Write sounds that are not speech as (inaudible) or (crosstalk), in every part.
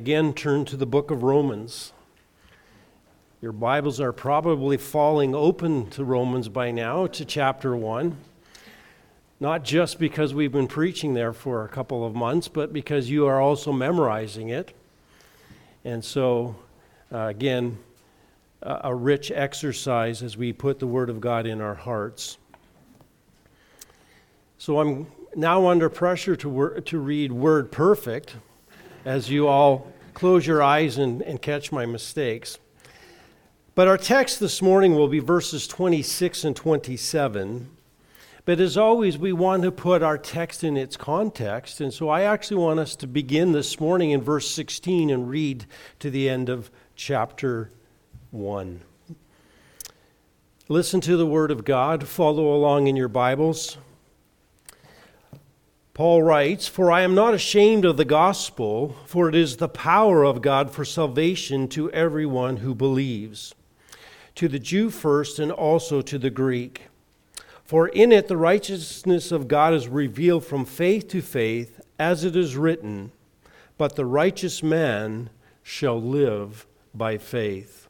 Again, turn to the book of Romans. Your Bibles are probably falling open to Romans by now, to chapter 1. Not just because we've been preaching there for a couple of months, but because you are also memorizing it. And so, uh, again, a, a rich exercise as we put the Word of God in our hearts. So I'm now under pressure to, wor- to read Word Perfect as you all close your eyes and, and catch my mistakes. But our text this morning will be verses 26 and 27. But as always, we want to put our text in its context. And so I actually want us to begin this morning in verse 16 and read to the end of chapter 1. Listen to the word of God. Follow along in your Bibles. Paul writes, For I am not ashamed of the gospel, for it is the power of God for salvation to everyone who believes, to the Jew first and also to the Greek. For in it the righteousness of God is revealed from faith to faith, as it is written, But the righteous man shall live by faith.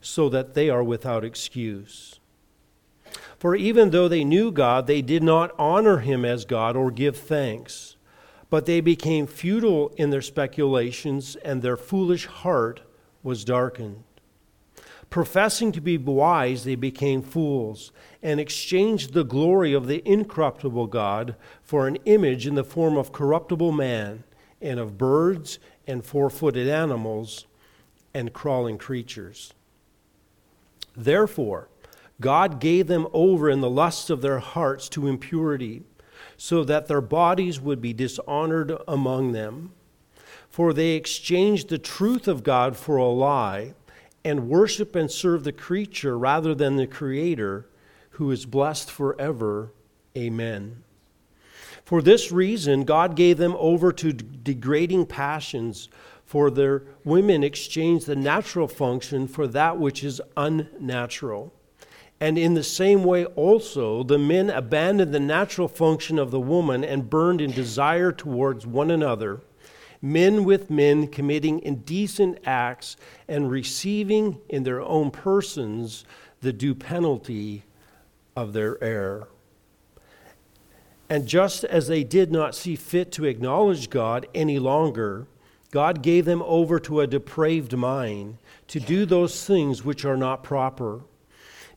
so that they are without excuse. For even though they knew God, they did not honor him as God or give thanks, but they became futile in their speculations, and their foolish heart was darkened. Professing to be wise, they became fools, and exchanged the glory of the incorruptible God for an image in the form of corruptible man, and of birds, and four footed animals, and crawling creatures. Therefore, God gave them over in the lusts of their hearts to impurity, so that their bodies would be dishonored among them. For they exchanged the truth of God for a lie, and worship and serve the creature rather than the Creator, who is blessed forever. Amen. For this reason, God gave them over to degrading passions for their women exchange the natural function for that which is unnatural. And in the same way, also, the men abandoned the natural function of the woman and burned in desire towards one another, men with men committing indecent acts and receiving in their own persons the due penalty of their error. And just as they did not see fit to acknowledge God any longer, God gave them over to a depraved mind to do those things which are not proper,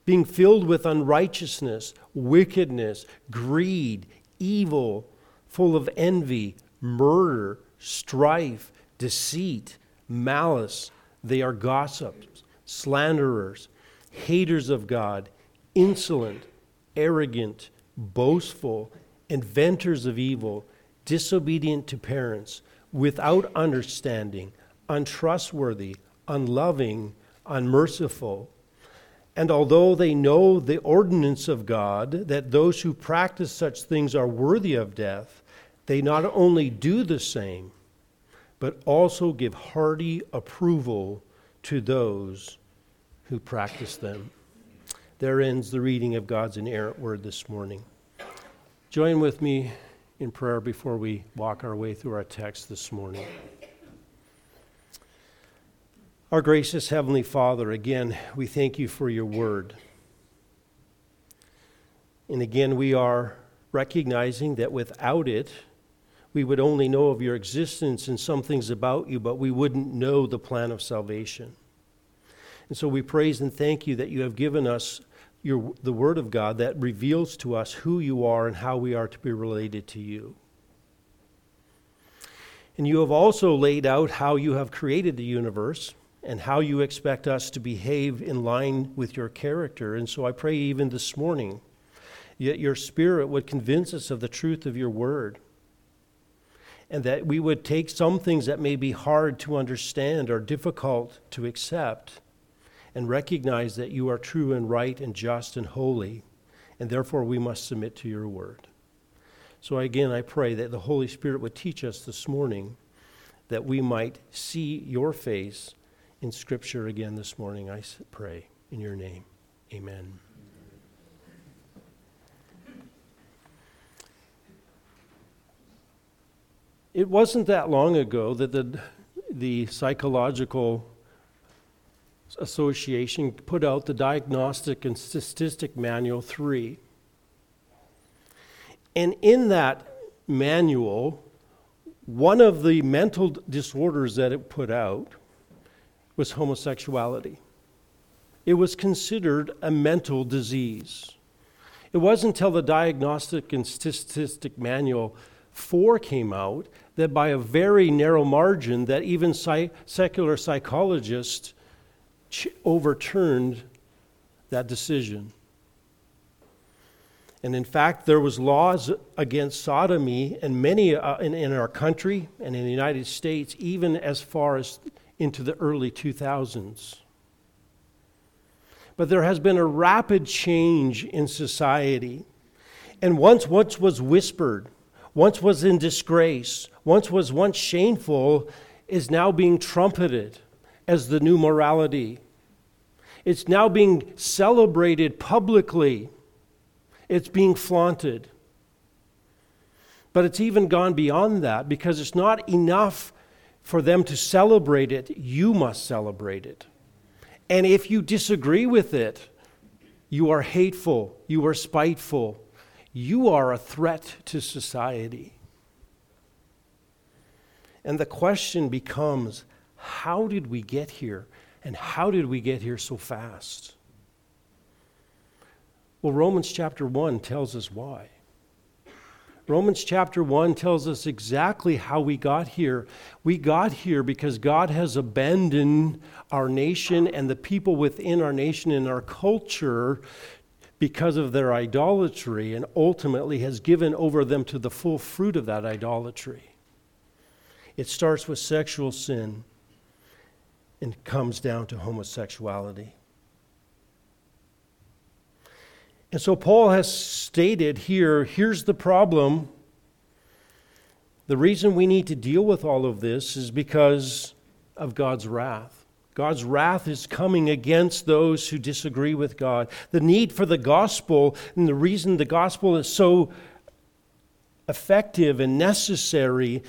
being filled with unrighteousness, wickedness, greed, evil, full of envy, murder, strife, deceit, malice. They are gossips, slanderers, haters of God, insolent, arrogant, boastful, inventors of evil, disobedient to parents without understanding, untrustworthy, unloving, unmerciful. And although they know the ordinance of God, that those who practice such things are worthy of death, they not only do the same, but also give hearty approval to those who practice them. There ends the reading of God's inerrant word this morning. Join with me in prayer before we walk our way through our text this morning. Our gracious Heavenly Father, again, we thank you for your word. And again, we are recognizing that without it, we would only know of your existence and some things about you, but we wouldn't know the plan of salvation. And so we praise and thank you that you have given us your, the Word of God that reveals to us who you are and how we are to be related to you. And you have also laid out how you have created the universe and how you expect us to behave in line with your character. And so I pray even this morning that your Spirit would convince us of the truth of your Word. and that we would take some things that may be hard to understand or difficult to accept and recognize that you are true and right and just and holy, and therefore we must submit to your word. So, again, I pray that the Holy Spirit would teach us this morning that we might see your face in Scripture again this morning. I pray in your name. Amen. It wasn't that long ago that the, the Psychological Association put out the Diagnostic and Statistic Manual 3. And in that manual, one of the mental disorders that it put out was homosexuality. It was considered a mental disease. It wasn't until the Diagnostic and Statistic Manual 4 came out that by a very narrow margin that even secular psychologists ch- overturned that decision. And in fact, there was laws against sodomy in many uh, in, in our country and in the United States, even as far as into the early 2000s. But there has been a rapid change in society. And once what was whispered, once was in disgrace, once was once shameful, is now being trumpeted as the new morality. It's now being celebrated publicly it's being flaunted. But it's even gone beyond that because it's not enough for them to celebrate it. You must celebrate it. And if you disagree with it, you are hateful, you are spiteful, you are a threat to society. And the question becomes how did we get here? And how did we get here so fast? Well, Romans chapter 1 tells us why. Romans chapter 1 tells us exactly how we got here. We got here because God has abandoned our nation and the people within our nation and our culture because of their idolatry and ultimately has given over them to the full fruit of that idolatry. It starts with sexual sin and comes down to homosexuality. And so Paul has stated here here's the problem. The reason we need to deal with all of this is because of God's wrath. God's wrath is coming against those who disagree with God. The need for the gospel, and the reason the gospel is so effective and necessary,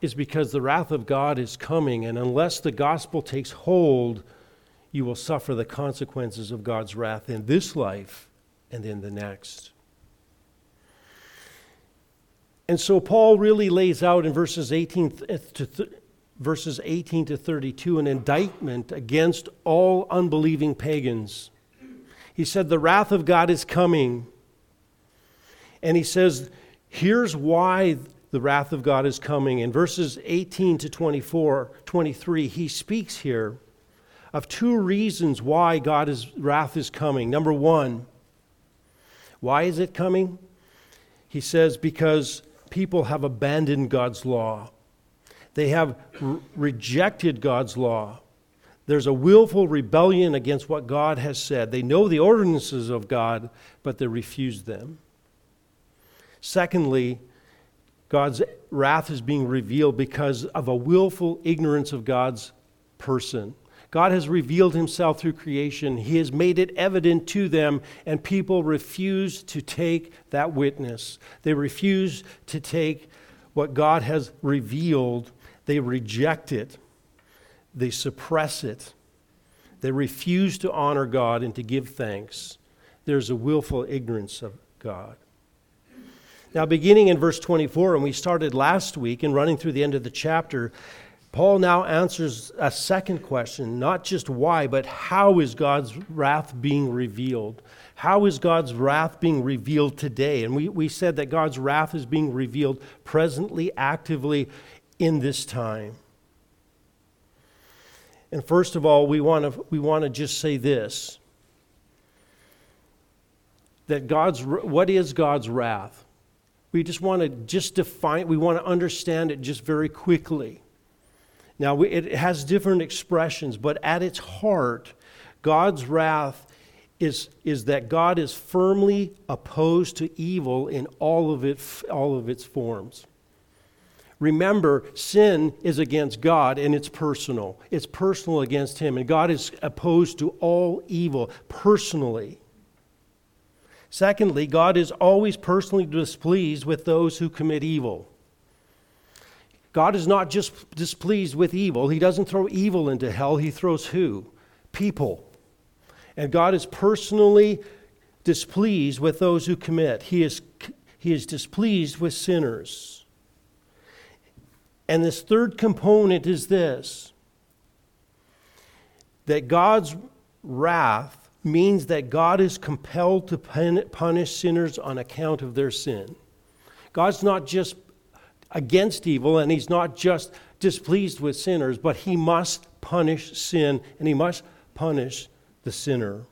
is because the wrath of God is coming. And unless the gospel takes hold, you will suffer the consequences of God's wrath in this life and in the next. And so Paul really lays out in verses 18 eh, to th- verses 18 to 32 an indictment against all unbelieving pagans. He said the wrath of God is coming. And he says here's why the wrath of God is coming. In verses 18 to 24, 23, he speaks here of two reasons why God's wrath is coming. Number 1, why is it coming? He says, because people have abandoned God's law. They have re- rejected God's law. There's a willful rebellion against what God has said. They know the ordinances of God, but they refuse them. Secondly, God's wrath is being revealed because of a willful ignorance of God's person. God has revealed himself through creation. He has made it evident to them, and people refuse to take that witness. They refuse to take what God has revealed, they reject it, they suppress it, they refuse to honor God and to give thanks. There's a willful ignorance of God. Now, beginning in verse 24, and we started last week and running through the end of the chapter, Paul now answers a second question not just why, but how is God's wrath being revealed? How is God's wrath being revealed today? And we, we said that God's wrath is being revealed presently, actively in this time. And first of all, we want to we want to just say this that God's what is God's wrath? We just want to just define, we want to understand it just very quickly. Now, we, it has different expressions, but at its heart, God's wrath is, is that God is firmly opposed to evil in all of, it, all of its forms. Remember, sin is against God and it's personal. It's personal against Him, and God is opposed to all evil personally. Secondly, God is always personally displeased with those who commit evil. God is not just displeased with evil, He doesn't throw evil into hell, He throws who? People. And God is personally displeased with those who commit, He is, he is displeased with sinners. And this third component is this that God's wrath means that God is compelled to punish sinners on account of their sin. God's not just against evil and he's not just displeased with sinners, but he must punish sin and he must punish the sinner.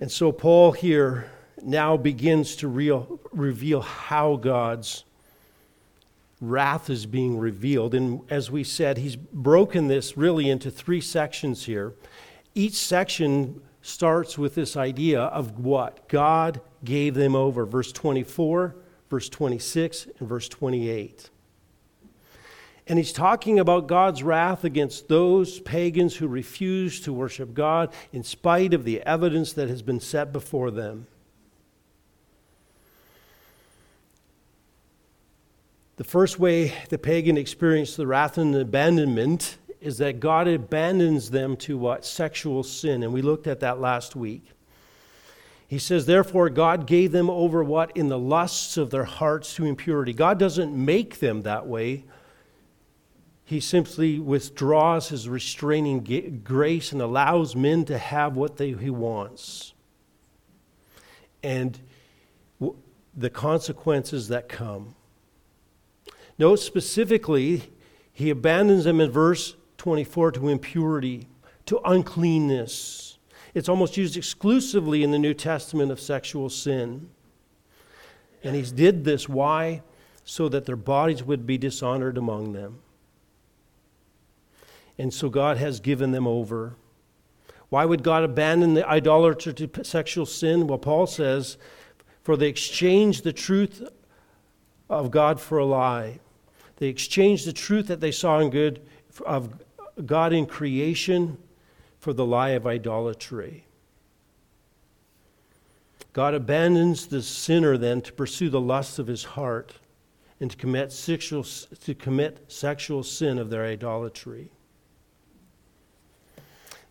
And so Paul here now begins to real, reveal how God's wrath is being revealed. And as we said, he's broken this really into three sections here. Each section starts with this idea of what? God gave them over. Verse 24, verse 26, and verse 28. And he's talking about God's wrath against those pagans who refuse to worship God in spite of the evidence that has been set before them. The first way the pagan experienced the wrath and abandonment is that God abandons them to what? Sexual sin. And we looked at that last week. He says, therefore, God gave them over what? In the lusts of their hearts to impurity. God doesn't make them that way. He simply withdraws his restraining grace and allows men to have what they, he wants. And the consequences that come. Note specifically, he abandons them in verse 24 to impurity, to uncleanness. It's almost used exclusively in the New Testament of sexual sin. And he did this, why? So that their bodies would be dishonored among them. And so God has given them over. Why would God abandon the idolater to sexual sin? Well, Paul says, For they exchanged the truth of God for a lie. They exchanged the truth that they saw in good of God in creation for the lie of idolatry. God abandons the sinner then to pursue the lusts of his heart and to commit sexual, to commit sexual sin of their idolatry.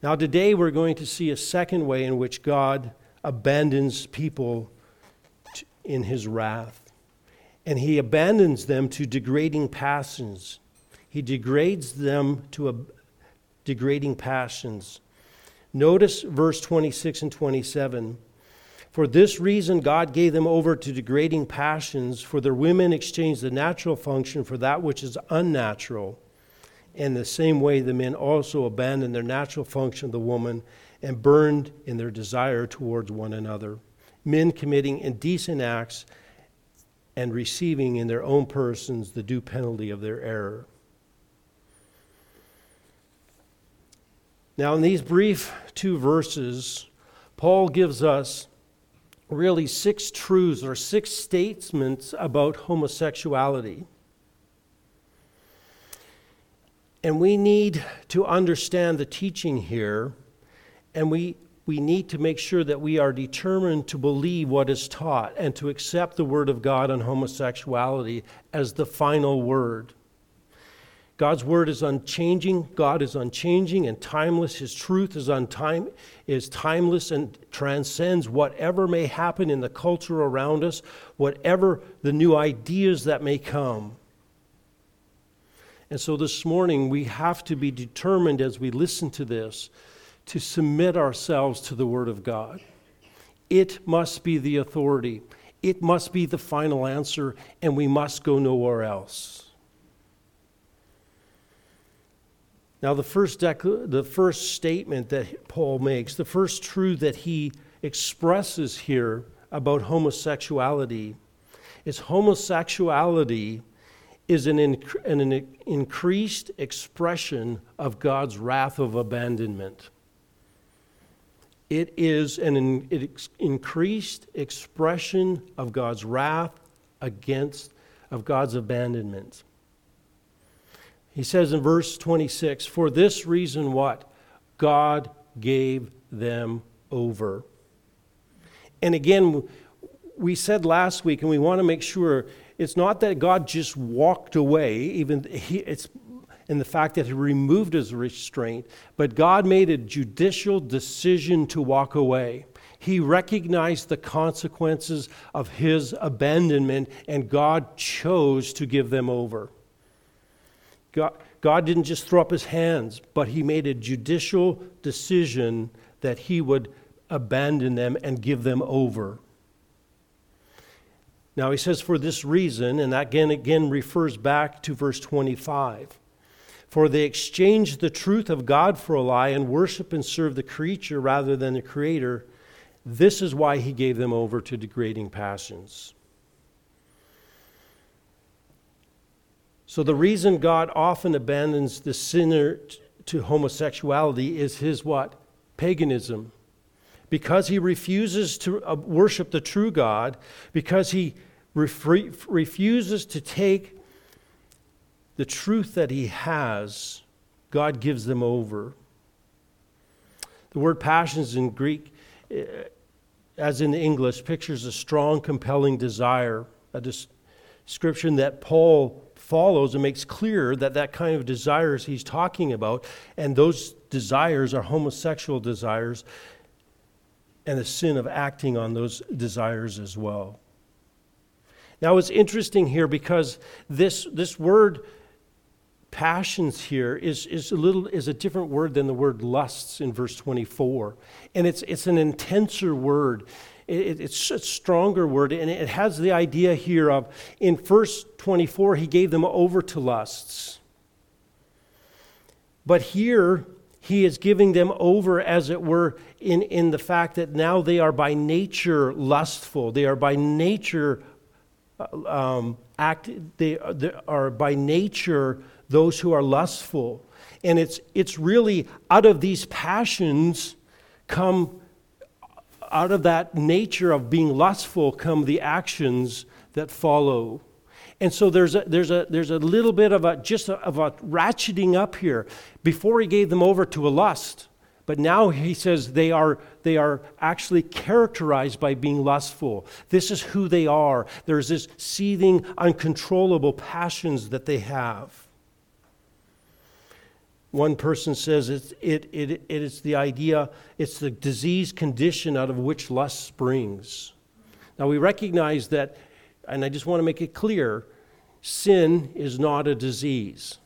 Now, today we're going to see a second way in which God abandons people in his wrath and he abandons them to degrading passions. He degrades them to a degrading passions. Notice verse 26 and 27. For this reason, God gave them over to degrading passions, for their women exchanged the natural function for that which is unnatural. In the same way, the men also abandoned their natural function of the woman and burned in their desire towards one another. Men committing indecent acts and receiving in their own persons the due penalty of their error. Now, in these brief two verses, Paul gives us really six truths or six statements about homosexuality. And we need to understand the teaching here, and we we need to make sure that we are determined to believe what is taught and to accept the Word of God on homosexuality as the final word. God's word is unchanging. God is unchanging and timeless. His truth is, untime, is timeless and transcends whatever may happen in the culture around us, whatever the new ideas that may come. And so this morning, we have to be determined as we listen to this to submit ourselves to the Word of God. It must be the authority, it must be the final answer, and we must go nowhere else. Now, the first, dec- the first statement that Paul makes, the first truth that he expresses here about homosexuality is homosexuality is an, inc- an increased expression of God's wrath of abandonment. It is an in- increased expression of God's wrath against, of God's abandonment. He says in verse 26 For this reason, what? God gave them over. And again, we said last week, and we want to make sure it's not that God just walked away, even he, it's in the fact that he removed his restraint, but God made a judicial decision to walk away. He recognized the consequences of his abandonment, and God chose to give them over. God, God didn't just throw up his hands, but he made a judicial decision that he would abandon them and give them over. Now he says, for this reason, and that again, again refers back to verse 25. For they exchange the truth of God for a lie and worship and serve the creature rather than the Creator. This is why he gave them over to degrading passions. So, the reason God often abandons the sinner to homosexuality is his what? Paganism. Because he refuses to uh, worship the true God, because he refuses to take the truth that he has, God gives them over. The word passions in Greek, eh, as in English, pictures a strong, compelling desire, a description that Paul follows and makes clear that that kind of desires he's talking about, and those desires are homosexual desires, and the sin of acting on those desires as well. Now, it's interesting here because this, this word passions here is, is a little is a different word than the word lusts in verse 24 and it's it's an intenser word. It, it's a stronger word and it has the idea here of in verse 24 he gave them over to lusts. But here he is giving them over as it were in, in the fact that now they are by nature lustful. They are by nature uh, um, act they, they are by nature those who are lustful. And it's, it's really out of these passions come, out of that nature of being lustful, come the actions that follow. And so there's a, there's a, there's a little bit of a, just a, of a ratcheting up here. Before he gave them over to a lust, but now he says they are, they are actually characterized by being lustful. This is who they are. There's this seething, uncontrollable passions that they have. One person says it, it, it, it is the idea, it's the disease condition out of which lust springs. Now we recognize that, and I just want to make it clear sin is not a disease.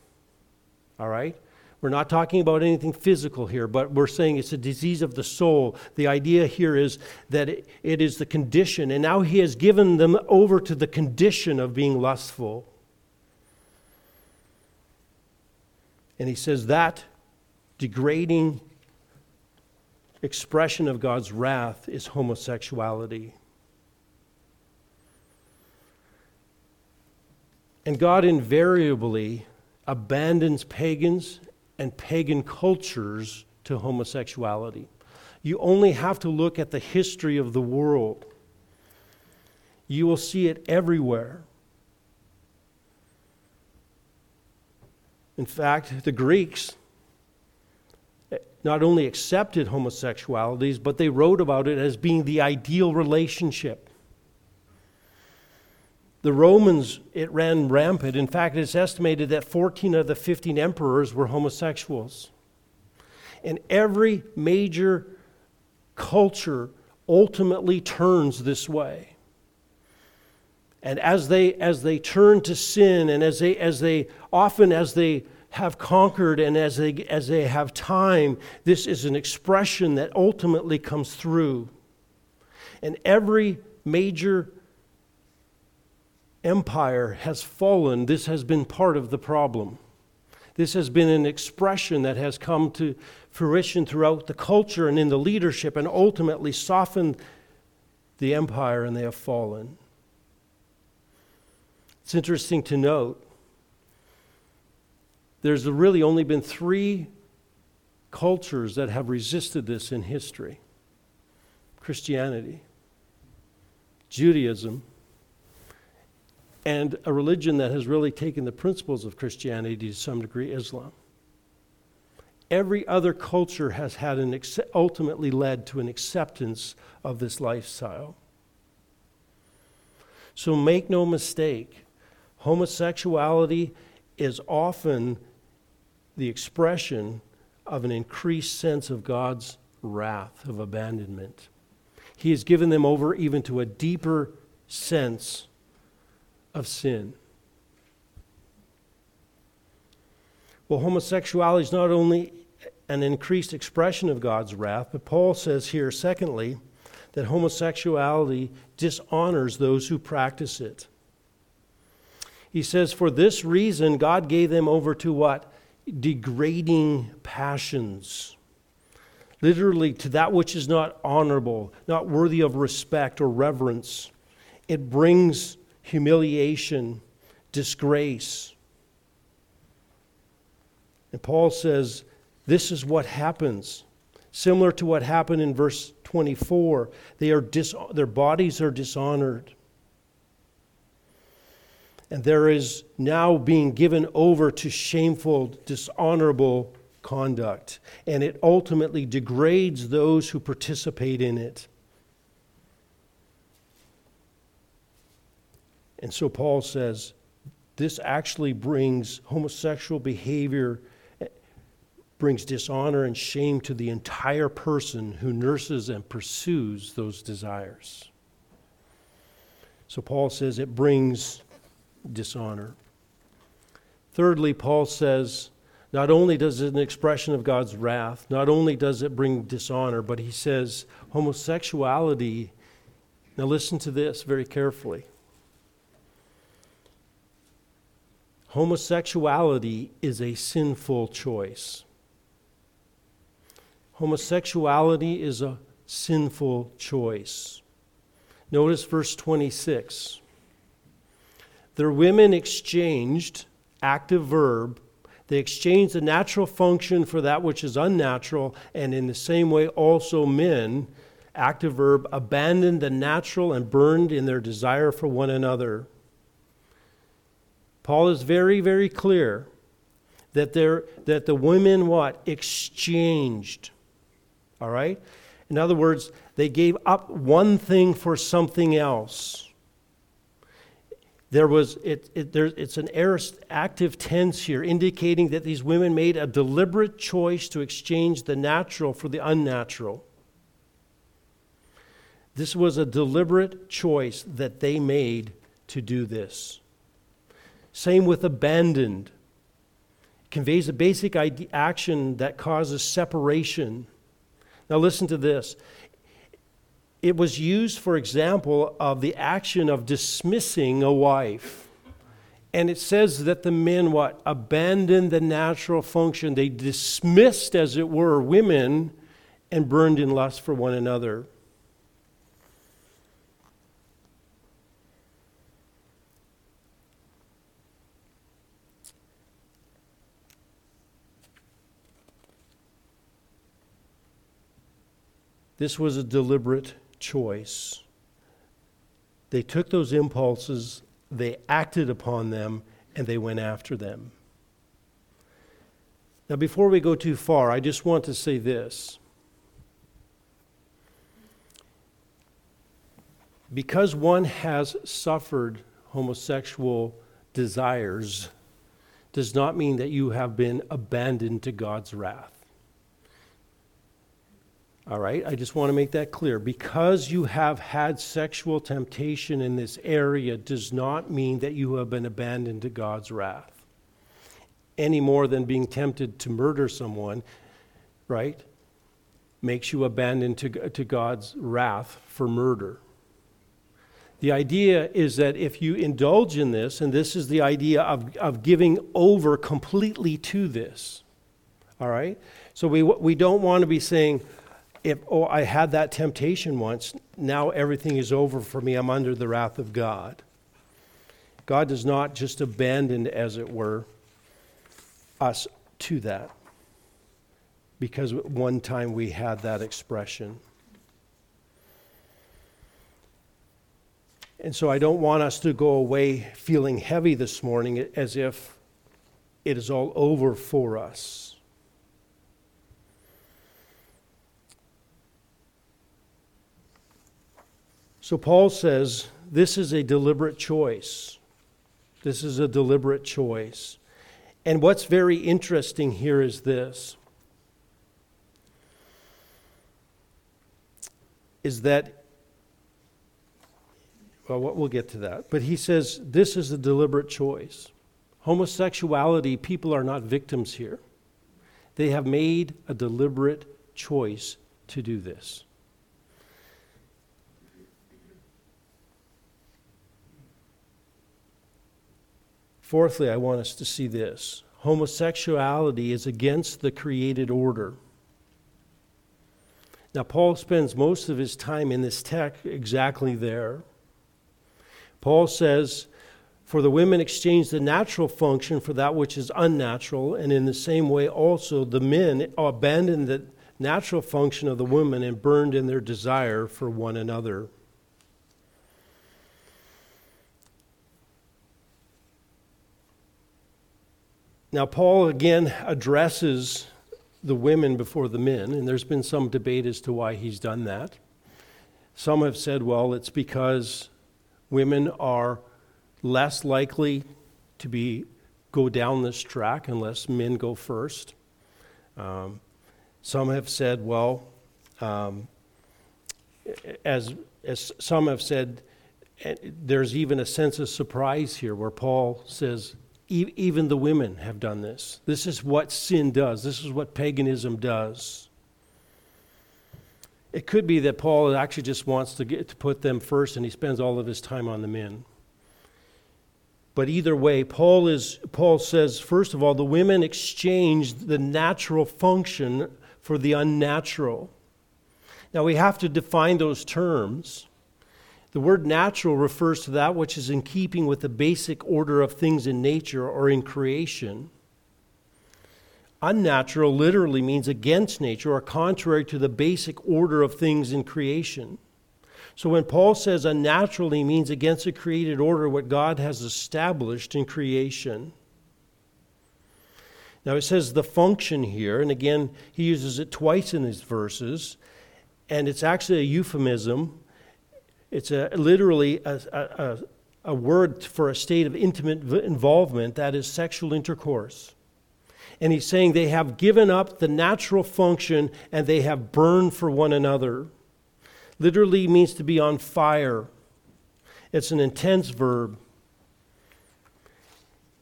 All right? We're not talking about anything physical here, but we're saying it's a disease of the soul. The idea here is that it, it is the condition, and now he has given them over to the condition of being lustful. And he says that degrading expression of God's wrath is homosexuality. And God invariably abandons pagans and pagan cultures to homosexuality. You only have to look at the history of the world. You will see it everywhere. In fact, the Greeks not only accepted homosexualities, but they wrote about it as being the ideal relationship. The Romans, it ran rampant. In fact, it's estimated that 14 of the 15 emperors were homosexuals. And every major culture ultimately turns this way. And as they as they turn to sin and as they as they often as they have conquered and as they as they have time, this is an expression that ultimately comes through. And every major empire has fallen. This has been part of the problem. This has been an expression that has come to fruition throughout the culture and in the leadership and ultimately softened the empire and they have fallen. It's interesting to note there's really only been three cultures that have resisted this in history Christianity, Judaism, and a religion that has really taken the principles of Christianity to some degree, Islam. Every other culture has had an ultimately led to an acceptance of this lifestyle. So make no mistake, homosexuality is often the expression of an increased sense of God's wrath, of abandonment. He has given them over even to a deeper sense of sin. Well, homosexuality is not only an increased expression of God's wrath, but Paul says here, secondly, that homosexuality dishonors those who practice it. He says, For this reason, God gave them over to what? Degrading passions. Literally, to that which is not honorable, not worthy of respect or reverence. It brings humiliation, disgrace. And Paul says, This is what happens. Similar to what happened in verse 24. They are dis- their bodies are dishonored. And there is now being given over to shameful, dishonorable conduct. And it ultimately degrades those who participate in it. And so Paul says this actually brings homosexual behavior brings dishonor and shame to the entire person who nurses and pursues those desires. So Paul says it brings dishonor. Thirdly, Paul says not only does it an expression of God's wrath, not only does it bring dishonor, but he says homosexuality. Now listen to this very carefully. Homosexuality is a sinful choice. Homosexuality is a sinful choice. Notice verse 26. Their women exchanged, active verb, they exchanged the natural function for that which is unnatural, and in the same way, also men, active verb, abandoned the natural and burned in their desire for one another. Paul is very, very clear that, there, that the women what? Exchanged. All right? In other words, they gave up one thing for something else. There was, it, it, there, it's an aorist active tense here, indicating that these women made a deliberate choice to exchange the natural for the unnatural. This was a deliberate choice that they made to do this. Same with abandoned. It conveys a basic action that causes separation. Now, listen to this. It was used, for example, of the action of dismissing a wife. And it says that the men what? Abandoned the natural function. They dismissed, as it were, women and burned in lust for one another. This was a deliberate choice. They took those impulses, they acted upon them, and they went after them. Now, before we go too far, I just want to say this. Because one has suffered homosexual desires, does not mean that you have been abandoned to God's wrath. All right, I just want to make that clear. Because you have had sexual temptation in this area does not mean that you have been abandoned to God's wrath. Any more than being tempted to murder someone, right, makes you abandoned to, to God's wrath for murder. The idea is that if you indulge in this, and this is the idea of, of giving over completely to this, all right? So we, we don't want to be saying, if, oh, I had that temptation once, now everything is over for me, I'm under the wrath of God. God does not just abandon, as it were, us to that because one time we had that expression. And so I don't want us to go away feeling heavy this morning as if it is all over for us. So Paul says this is a deliberate choice. This is a deliberate choice. And what's very interesting here is this is that well, we'll get to that. But he says this is a deliberate choice. Homosexuality, people are not victims here. They have made a deliberate choice to do this. Fourthly, I want us to see this homosexuality is against the created order. Now, Paul spends most of his time in this text exactly there. Paul says, For the women exchange the natural function for that which is unnatural, and in the same way also the men abandoned the natural function of the woman and burned in their desire for one another. Now, Paul again addresses the women before the men, and there's been some debate as to why he's done that. Some have said, well, it's because women are less likely to be go down this track unless men go first. Um, some have said, well, um, as, as some have said, eh, there's even a sense of surprise here where Paul says, even the women have done this. This is what sin does, this is what paganism does. It could be that Paul actually just wants to, get, to put them first and he spends all of his time on the men. But either way, Paul, is, Paul says, first of all, the women exchanged the natural function for the unnatural. Now we have to define those terms. The word natural refers to that which is in keeping with the basic order of things in nature or in creation. Unnatural literally means against nature or contrary to the basic order of things in creation. So when Paul says unnatural, he means against the created order, what God has established in creation. Now it says the function here, and again, he uses it twice in these verses, and it's actually a euphemism. It's a, literally a, a, a word for a state of intimate involvement, that is sexual intercourse. And he's saying they have given up the natural function and they have burned for one another. Literally means to be on fire, it's an intense verb.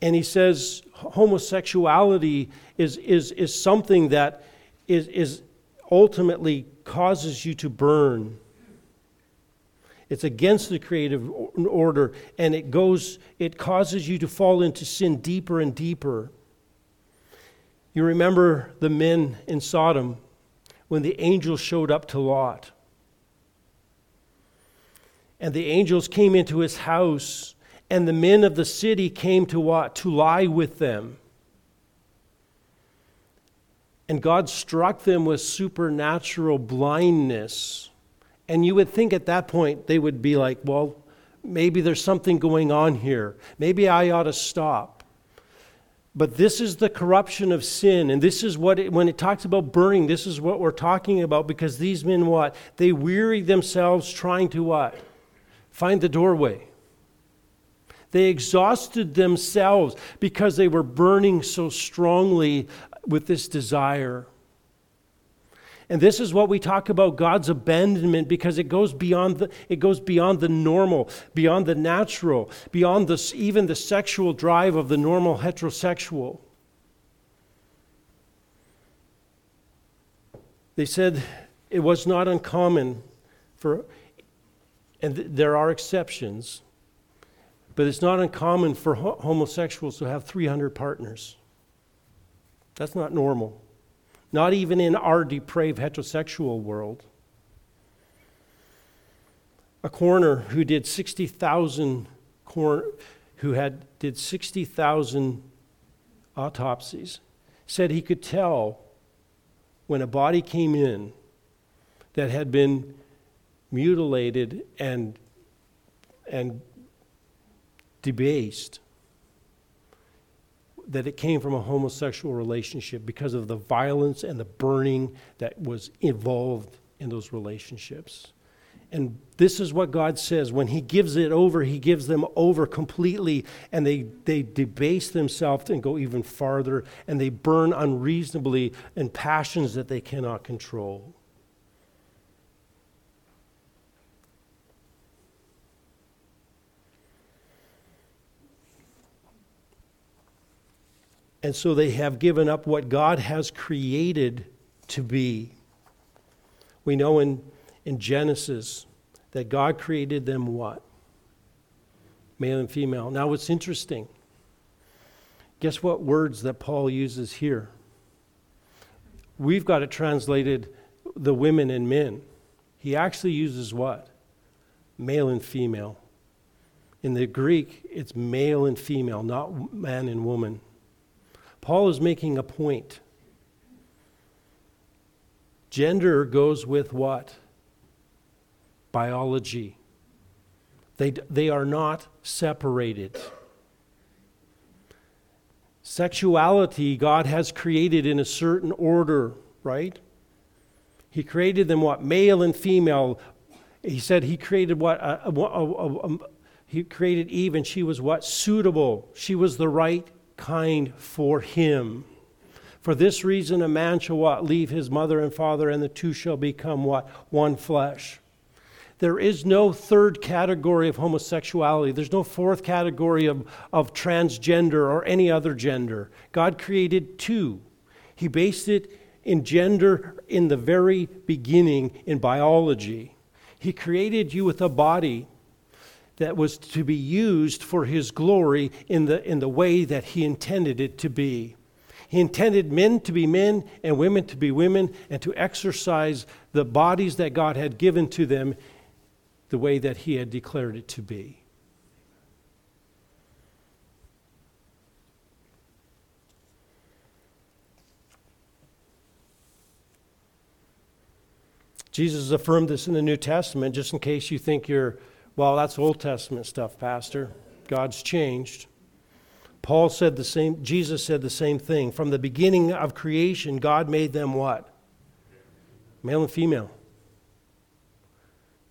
And he says homosexuality is, is, is something that is, is ultimately causes you to burn. It's against the creative order, and it goes, it causes you to fall into sin deeper and deeper. You remember the men in Sodom when the angels showed up to Lot. And the angels came into his house, and the men of the city came to what? To lie with them. And God struck them with supernatural blindness. And you would think at that point they would be like, well, maybe there's something going on here. Maybe I ought to stop. But this is the corruption of sin. And this is what, it, when it talks about burning, this is what we're talking about because these men, what? They weary themselves trying to what? Find the doorway. They exhausted themselves because they were burning so strongly with this desire. And this is what we talk about God's abandonment because it goes beyond the, it goes beyond the normal, beyond the natural, beyond the, even the sexual drive of the normal heterosexual. They said it was not uncommon for and th- there are exceptions, but it's not uncommon for ho- homosexuals to have 300 partners. That's not normal. Not even in our depraved heterosexual world. A coroner who did 60,000 who had did 60,000 autopsies said he could tell when a body came in that had been mutilated and and debased that it came from a homosexual relationship because of the violence and the burning that was involved in those relationships. And this is what God says. When He gives it over, He gives them over completely, and they, they debase themselves and go even farther, and they burn unreasonably in passions that they cannot control. And so they have given up what God has created to be. We know in, in Genesis that God created them what? Male and female. Now, what's interesting, guess what words that Paul uses here? We've got it translated the women and men. He actually uses what? Male and female. In the Greek, it's male and female, not man and woman. Paul is making a point. Gender goes with what? Biology. They, they are not separated. Sexuality, God has created in a certain order, right? He created them what? Male and female. He said he created what? A, a, a, he created Eve and she was what? Suitable. She was the right kind for him. For this reason, a man shall what? Leave his mother and father, and the two shall become what? One flesh. There is no third category of homosexuality. There's no fourth category of, of transgender or any other gender. God created two. He based it in gender in the very beginning in biology. He created you with a body that was to be used for his glory in the, in the way that he intended it to be. He intended men to be men and women to be women and to exercise the bodies that God had given to them the way that he had declared it to be. Jesus affirmed this in the New Testament, just in case you think you're well, that's Old Testament stuff, Pastor. God's changed. Paul said the same, Jesus said the same thing. From the beginning of creation, God made them what? Male and female.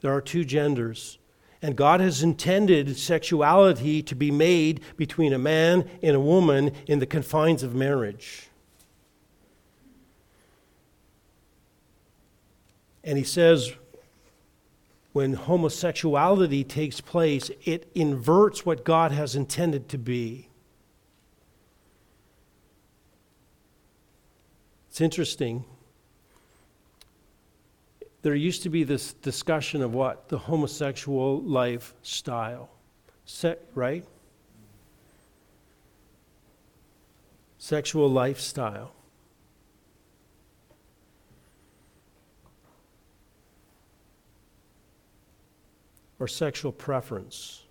There are two genders. And God has intended sexuality to be made between a man and a woman in the confines of marriage. And he says, when homosexuality takes place, it inverts what God has intended to be. It's interesting. There used to be this discussion of what? The homosexual lifestyle. Se- right? Sexual lifestyle. Or sexual preference,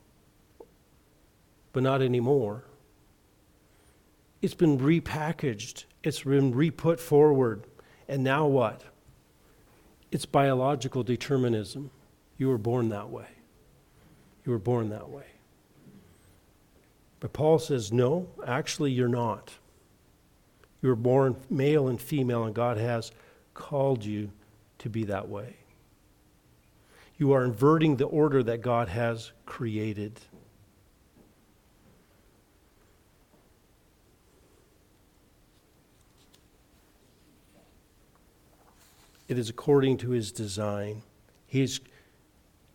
but not anymore. It's been repackaged, it's been re put forward, and now what? It's biological determinism. You were born that way. You were born that way. But Paul says, no, actually, you're not. You were born male and female, and God has called you to be that way you are inverting the order that God has created. It is according to his design. He's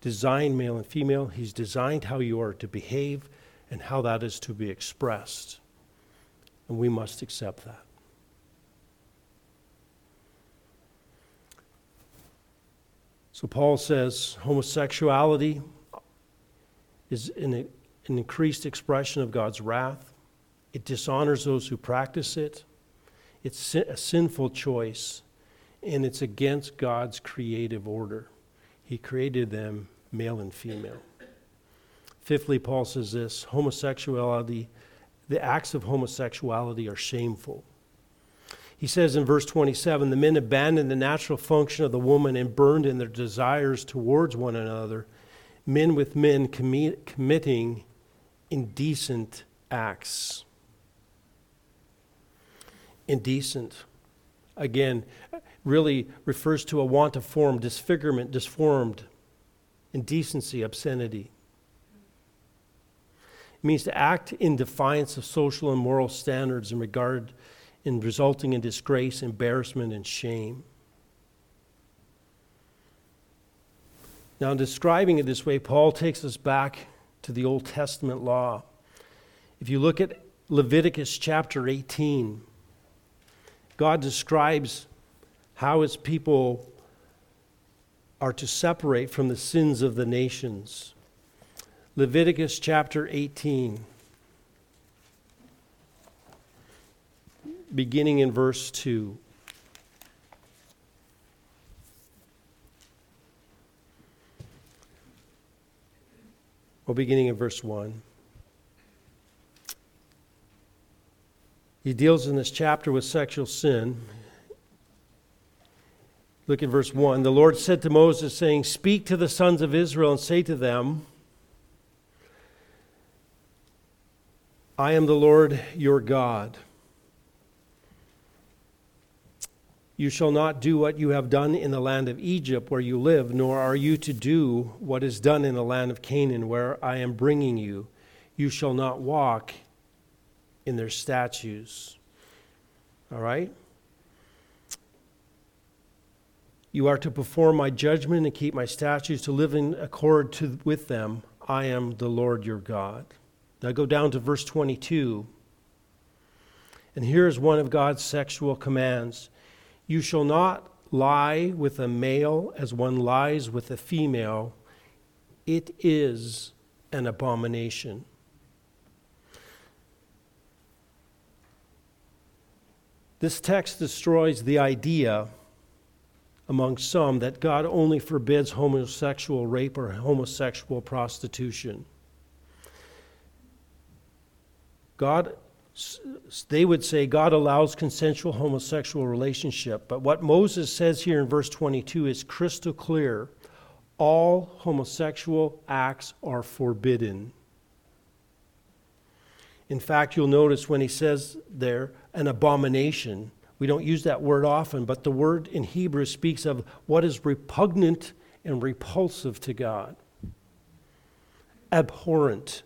designed male and female, he's designed how you are to behave and how that is to be expressed. And we must accept that. So Paul says homosexuality is an, an increased expression of God's wrath. It dishonors those who practice it. It's a sinful choice, and it's against God's creative order. He created them male and female. Fifthly, Paul says this homosexuality, the acts of homosexuality are shameful. He says in verse 27 the men abandoned the natural function of the woman and burned in their desires towards one another, men with men commi- committing indecent acts. Indecent, again, really refers to a want of form, disfigurement, disformed, indecency, obscenity. It means to act in defiance of social and moral standards in regard in resulting in disgrace, embarrassment, and shame. Now, in describing it this way, Paul takes us back to the Old Testament law. If you look at Leviticus chapter 18, God describes how his people are to separate from the sins of the nations. Leviticus chapter 18, beginning in verse 2. Well, beginning in verse 1. He deals in this chapter with sexual sin. Look at verse 1. The Lord said to Moses, saying, Speak to the sons of Israel and say to them, I am the Lord your God. You shall not do what you have done in the land of Egypt where you live, nor are you to do what is done in the land of Canaan where I am bringing you. You shall not walk in their statues. All right? You are to perform my judgment and keep my statutes to live in accord to, with them. I am the Lord your God. Now go down to verse 22. And here's one of God's sexual commands You shall not lie with a male as one lies with a female. It is an abomination. This text destroys the idea among some that God only forbids homosexual rape or homosexual prostitution. God, they would say God allows consensual homosexual relationship, but what Moses says here in verse 22 is crystal clear. All homosexual acts are forbidden. In fact, you'll notice when he says there, an abomination, we don't use that word often, but the word in Hebrew speaks of what is repugnant and repulsive to God, abhorrent.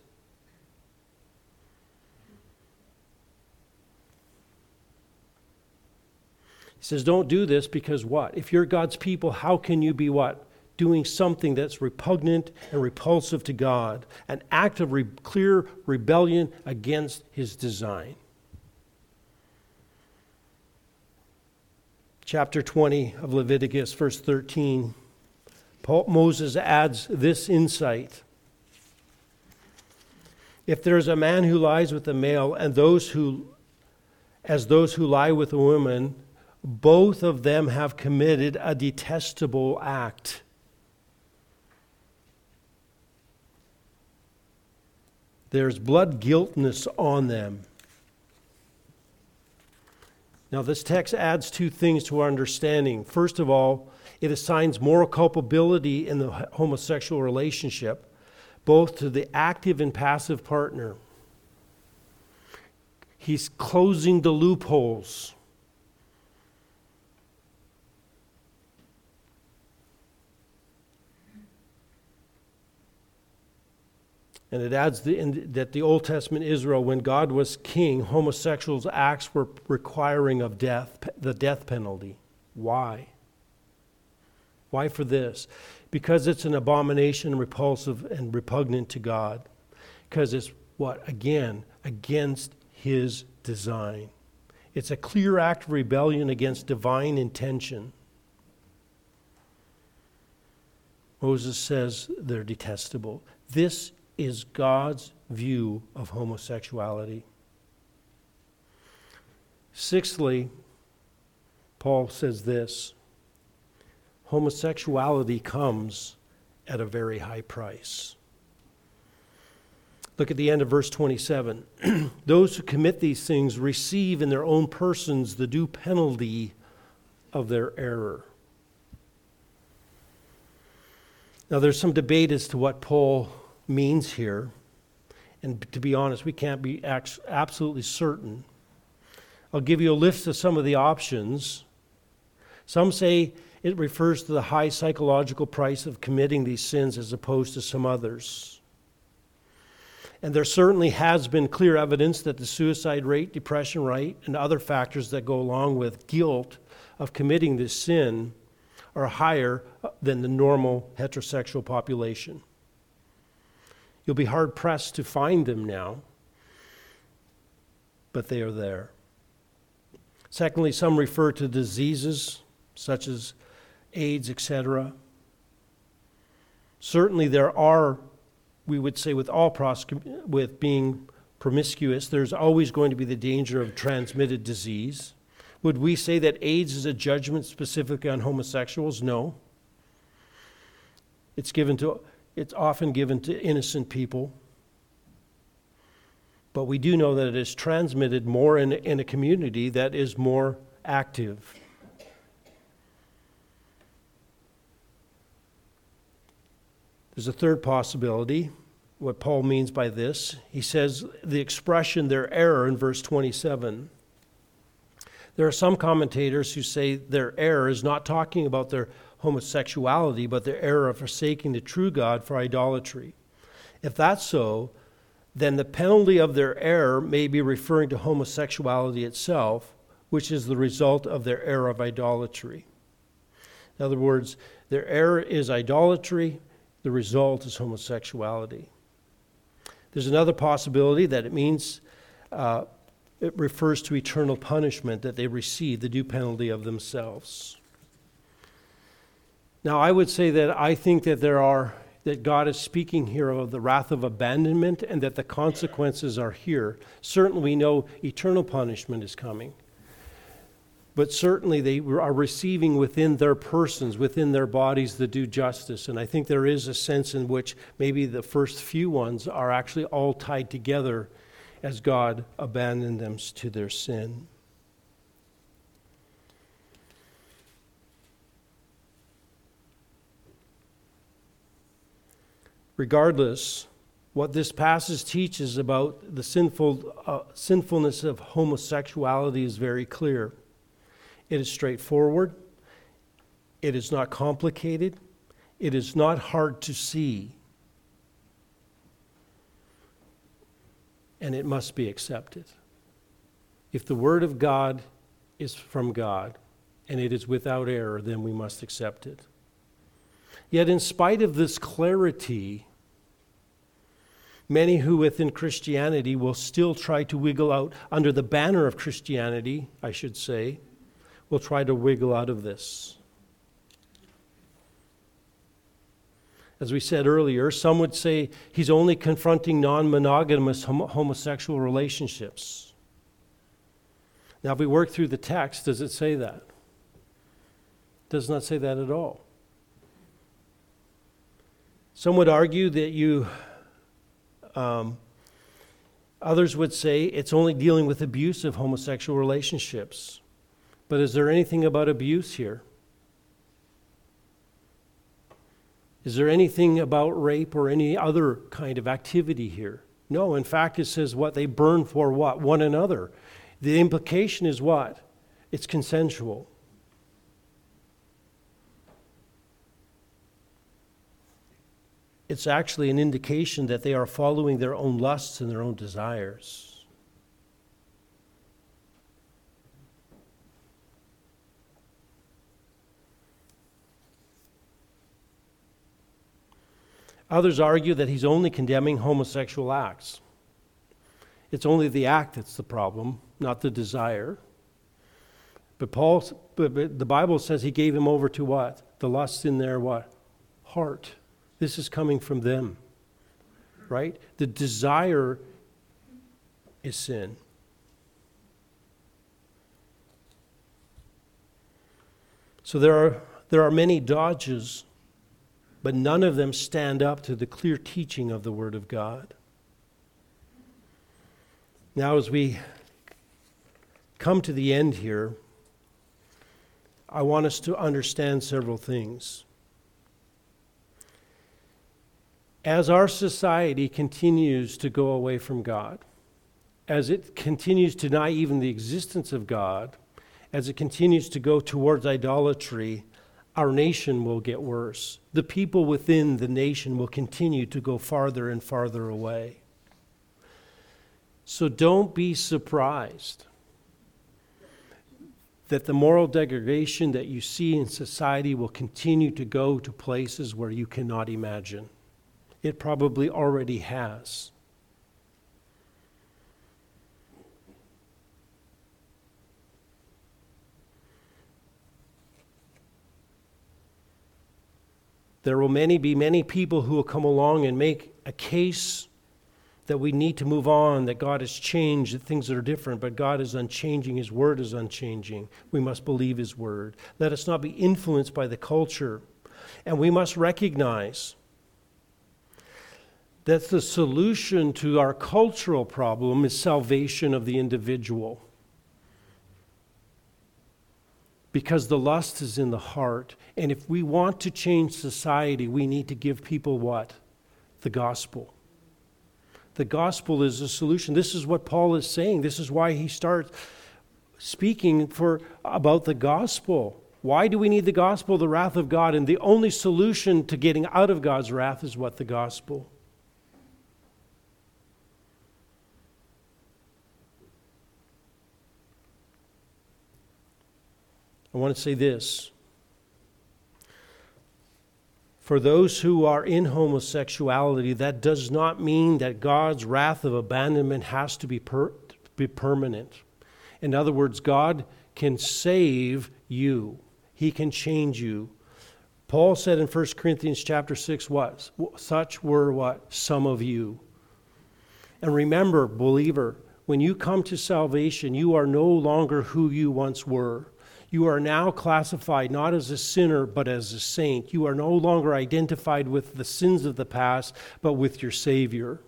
Says, Don't do this because what? If you're God's people, how can you be what? Doing something that's repugnant and repulsive to God, an act of re- clear rebellion against his design. chapter 20 of Leviticus, verse 13, Paul, Moses adds this insight. If there's a man who lies with a male and those who, as those who lie with a woman, both of them have committed a detestable act. There's blood guiltness on them. Now, this text adds two things to our understanding. First of all, it assigns moral culpability in the homosexual relationship, both to the active and passive partner. He's closing the loopholes. And it adds the, that the Old Testament Israel, when God was king, homosexuals' acts were requiring of death, the death penalty. Why? Why for this? Because it's an abomination, repulsive, and repugnant to God. Because it's what? Again, against his design. It's a clear act of rebellion against divine intention. Moses says they're detestable. This is God's view of homosexuality. Sixthly, Paul says this homosexuality comes at a very high price. Look at the end of verse 27. (clears throat) Those who commit these things receive in their own persons the due penalty of their error. Now, there's some debate as to what Paul means here. And to be honest, we can't be absolutely certain. I'll give you a list of some of the options. Some say it refers to the high psychological price of committing these sins as opposed to some others. And there certainly has been clear evidence that the suicide rate, depression rate, and other factors that go along with guilt of committing this sin are higher uh, than the normal heterosexual population. You'll be hard pressed to find them now, but they are there. Secondly, some refer to diseases such as AIDS, etc. Certainly, there are, we would say, with all pros- with being promiscuous, there's always going to be the danger of transmitted disease. Would we say that AIDS is a judgment specifically on homosexuals? No. It's given to it's often given to innocent people. But we do know that it is transmitted more in, in a community that is more active. There's a third possibility, what Paul means by this. He says the expression their error in verse 27. There are some commentators who say their error is not talking about their homosexuality, but their error of forsaking the true God for idolatry. If that's so, then the penalty of their error may be referring to homosexuality itself, which is the result of their error of idolatry. In other words, their error is idolatry, the result is homosexuality. There's another possibility that it means uh, it refers to eternal punishment that they receive, the due penalty of themselves. Now, I would say that I think that there are, that God is speaking here of the wrath of abandonment and that the consequences are here. Certainly, we know eternal punishment is coming. But certainly, they are receiving within their persons, within their bodies, the due justice. And I think there is a sense in which maybe the first few ones are actually all tied together as God abandoned them to their sin. Regardless, what this passage teaches about the sinful, uh, sinfulness of homosexuality is very clear. It is straightforward, it is not complicated, it is not hard to see. and it must be accepted. If the Word of God is from God and it is without error, then we must accept it. Yet, in spite of this clarity, many who within Christianity will still try to wiggle out, under the banner of Christianity, I should say, will try to wiggle out of this. As we said earlier, some would say he's only confronting non monogamous homosexual relationships. Now, if we work through the text, does it say that? It does not say that at all. Some would argue that you, um, others would say it's only dealing with abusive homosexual relationships. But is there anything about abuse here? Is there anything about rape or any other kind of activity here? No, in fact, it says what? They burn for what? One another. The implication is what? It's consensual. It's actually an indication that they are following their own lusts and their own desires. Others argue that he's only condemning homosexual acts. It's only the act that's the problem, not the desire. But Paul, but, the Bible says he gave him over to what? The lusts in their what? Heart. This is coming from them. right? The desire is sin. So there are, there are many dodges, but none of them stand up to the clear teaching of the Word of God. Now, as we come to the end here, I want us to understand several things. As our society continues to go away from God, as it continues to deny even the existence of God, as it continues to go towards idolatry, our nation will get worse. The people within the nation will continue to go farther and farther away. So don't be surprised that the moral degradation that you see in society will continue to go to places where you cannot imagine. It probably already has. There will many be many people who will come along and make a case that we need to move on, that God has changed, that things are different, but God is unchanging. His word is unchanging. We must believe His word. Let us not be influenced by the culture. And we must recognize that the solution to our cultural problem is salvation of the individual because the lust is in the heart. And if we want to change society, we need to give people what? The gospel. The gospel is a solution. This is what Paul is saying. This is why he starts speaking for about the gospel. Why do we need the gospel, the wrath of God? And the only solution to getting out of God's wrath is what? The gospel. I want to say this. For those who are in homosexuality, that does not mean that God's wrath of abandonment has to be, per- be permanent. In other words, God can save you. He can change you. Paul said in 1 Corinthians chapter 6 what? Such were what? Some of you. And remember, believer, when you come to salvation, you are no longer who you once were. You are now classified not as a sinner, but as a saint. You are no longer identified with the sins of the past, but with your Savior.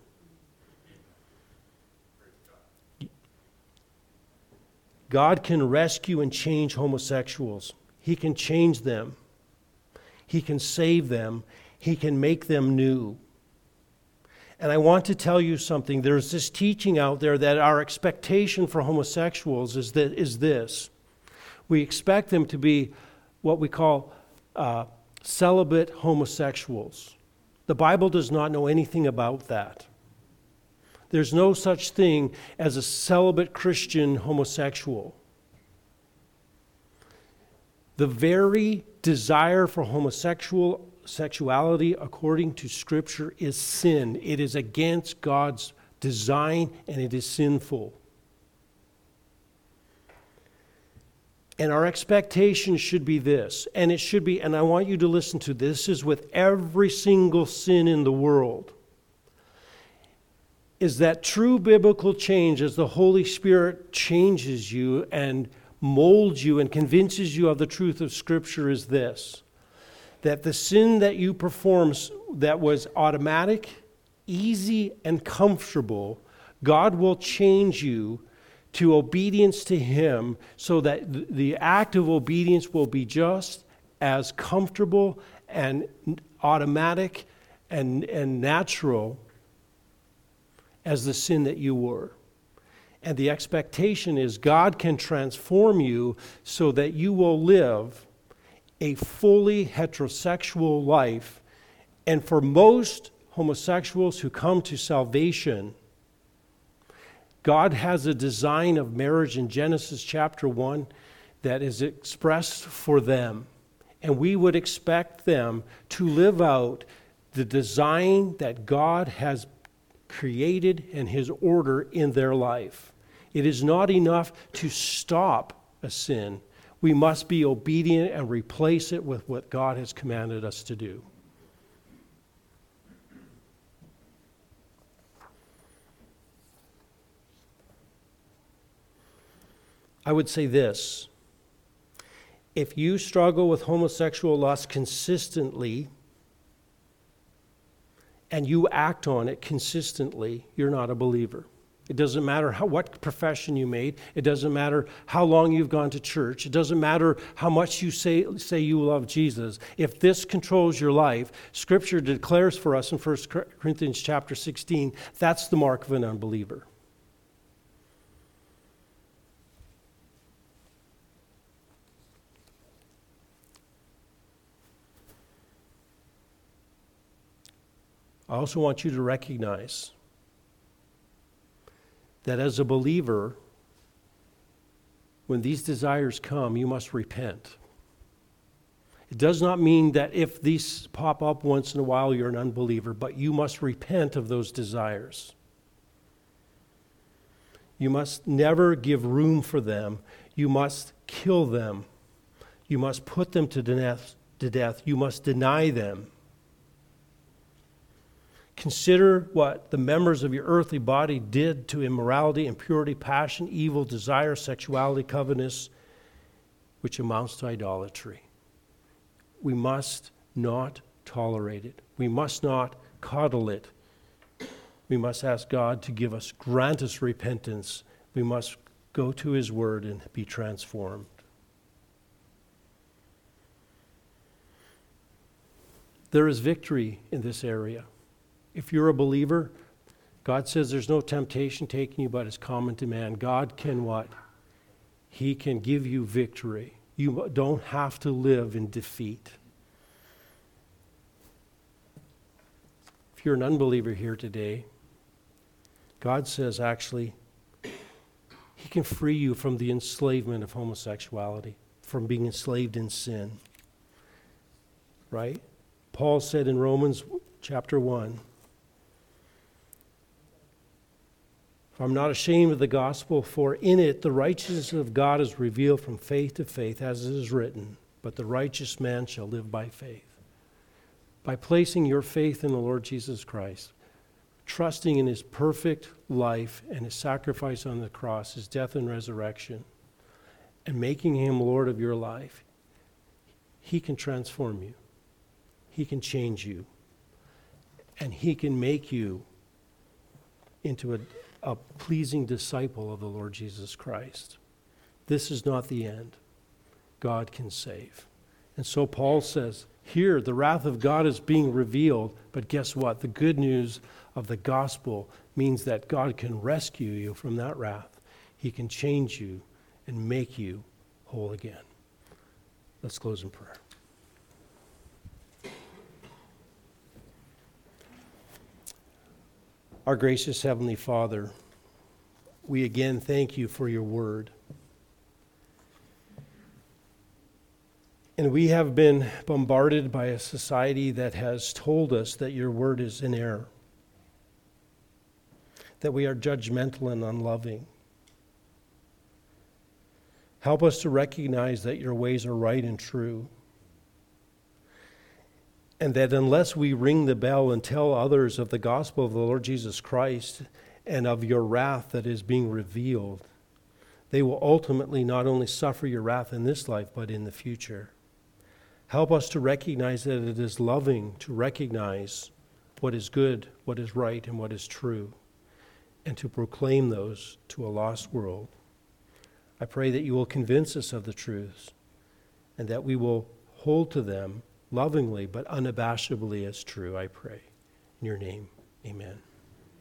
God can rescue and change homosexuals. He can change them. He can save them. He can make them new. And I want to tell you something. There's this teaching out there that our expectation for homosexuals is, that, is this we expect them to be what we call uh, celibate homosexuals. The Bible does not know anything about that. There's no such thing as a celibate Christian homosexual. The very desire for homosexual sexuality according to scripture is sin. It is against God's design and it is sinful. And our expectation should be this, and it should be, and I want you to listen to this, is with every single sin in the world, is that true biblical change as the Holy Spirit changes you and molds you and convinces you of the truth of Scripture is this that the sin that you perform that was automatic, easy, and comfortable, God will change you to obedience to Him so that the act of obedience will be just as comfortable and automatic and, and natural as the sin that you were. And the expectation is God can transform you so that you will live a fully heterosexual life. And for most homosexuals who come to salvation, God has a design of marriage in Genesis chapter 1 that is expressed for them. And we would expect them to live out the design that God has created and His order in their life. It is not enough to stop a sin. We must be obedient and replace it with what God has commanded us to do. I would say this if you struggle with homosexual lust consistently and you act on it consistently, you're not a believer. It doesn't matter how, what profession you made. It doesn't matter how long you've gone to church. It doesn't matter how much you say, say you love Jesus. If this controls your life, Scripture declares for us in 1 Corinthians chapter 16 that's the mark of an unbeliever. I also want you to recognize that as a believer, when these desires come, you must repent. It does not mean that if these pop up once in a while, you're an unbeliever, but you must repent of those desires. You must never give room for them. You must kill them. You must put them to death. To death. You must deny them. Consider what the members of your earthly body did to immorality, impurity, passion, evil, desire, sexuality, covetousness, which amounts to idolatry. We must not tolerate it. We must not coddle it. We must ask God to give us, grant us repentance. We must go to His Word and be transformed. There is victory in this area. If you're a believer, God says there's no temptation taking you but is common to man. God can what? He can give you victory. You don't have to live in defeat. If you're an unbeliever here today, God says actually, He can free you from the enslavement of homosexuality, from being enslaved in sin. Right? Paul said in Romans chapter 1 I'm not ashamed of the gospel, for in it the righteousness of God is revealed from faith to faith, as it is written, but the righteous man shall live by faith. By placing your faith in the Lord Jesus Christ, trusting in his perfect life and his sacrifice on the cross, his death and resurrection, and making him Lord of your life, he can transform you. He can change you. And he can make you into a a pleasing disciple of the Lord Jesus Christ. This is not the end. God can save. And so Paul says, here the wrath of God is being revealed, but guess what? The good news of the gospel means that God can rescue you from that wrath. He can change you and make you whole again. Let's close in prayer. Our gracious Heavenly Father, we again thank you for your word. And we have been bombarded by a society that has told us that your word is in error, that we are judgmental and unloving. Help us to recognize that your ways are right and true and that unless we ring the bell and tell others of the gospel of the Lord Jesus Christ and of your wrath that is being revealed, they will ultimately not only suffer your wrath in this life, but in the future. Help us to recognize that it is loving to recognize what is good, what is right, and what is true, and to proclaim those to a lost world. I pray that you will convince us of the truths and that we will hold to them lovingly but unabashedly as true, I pray. In your name, amen.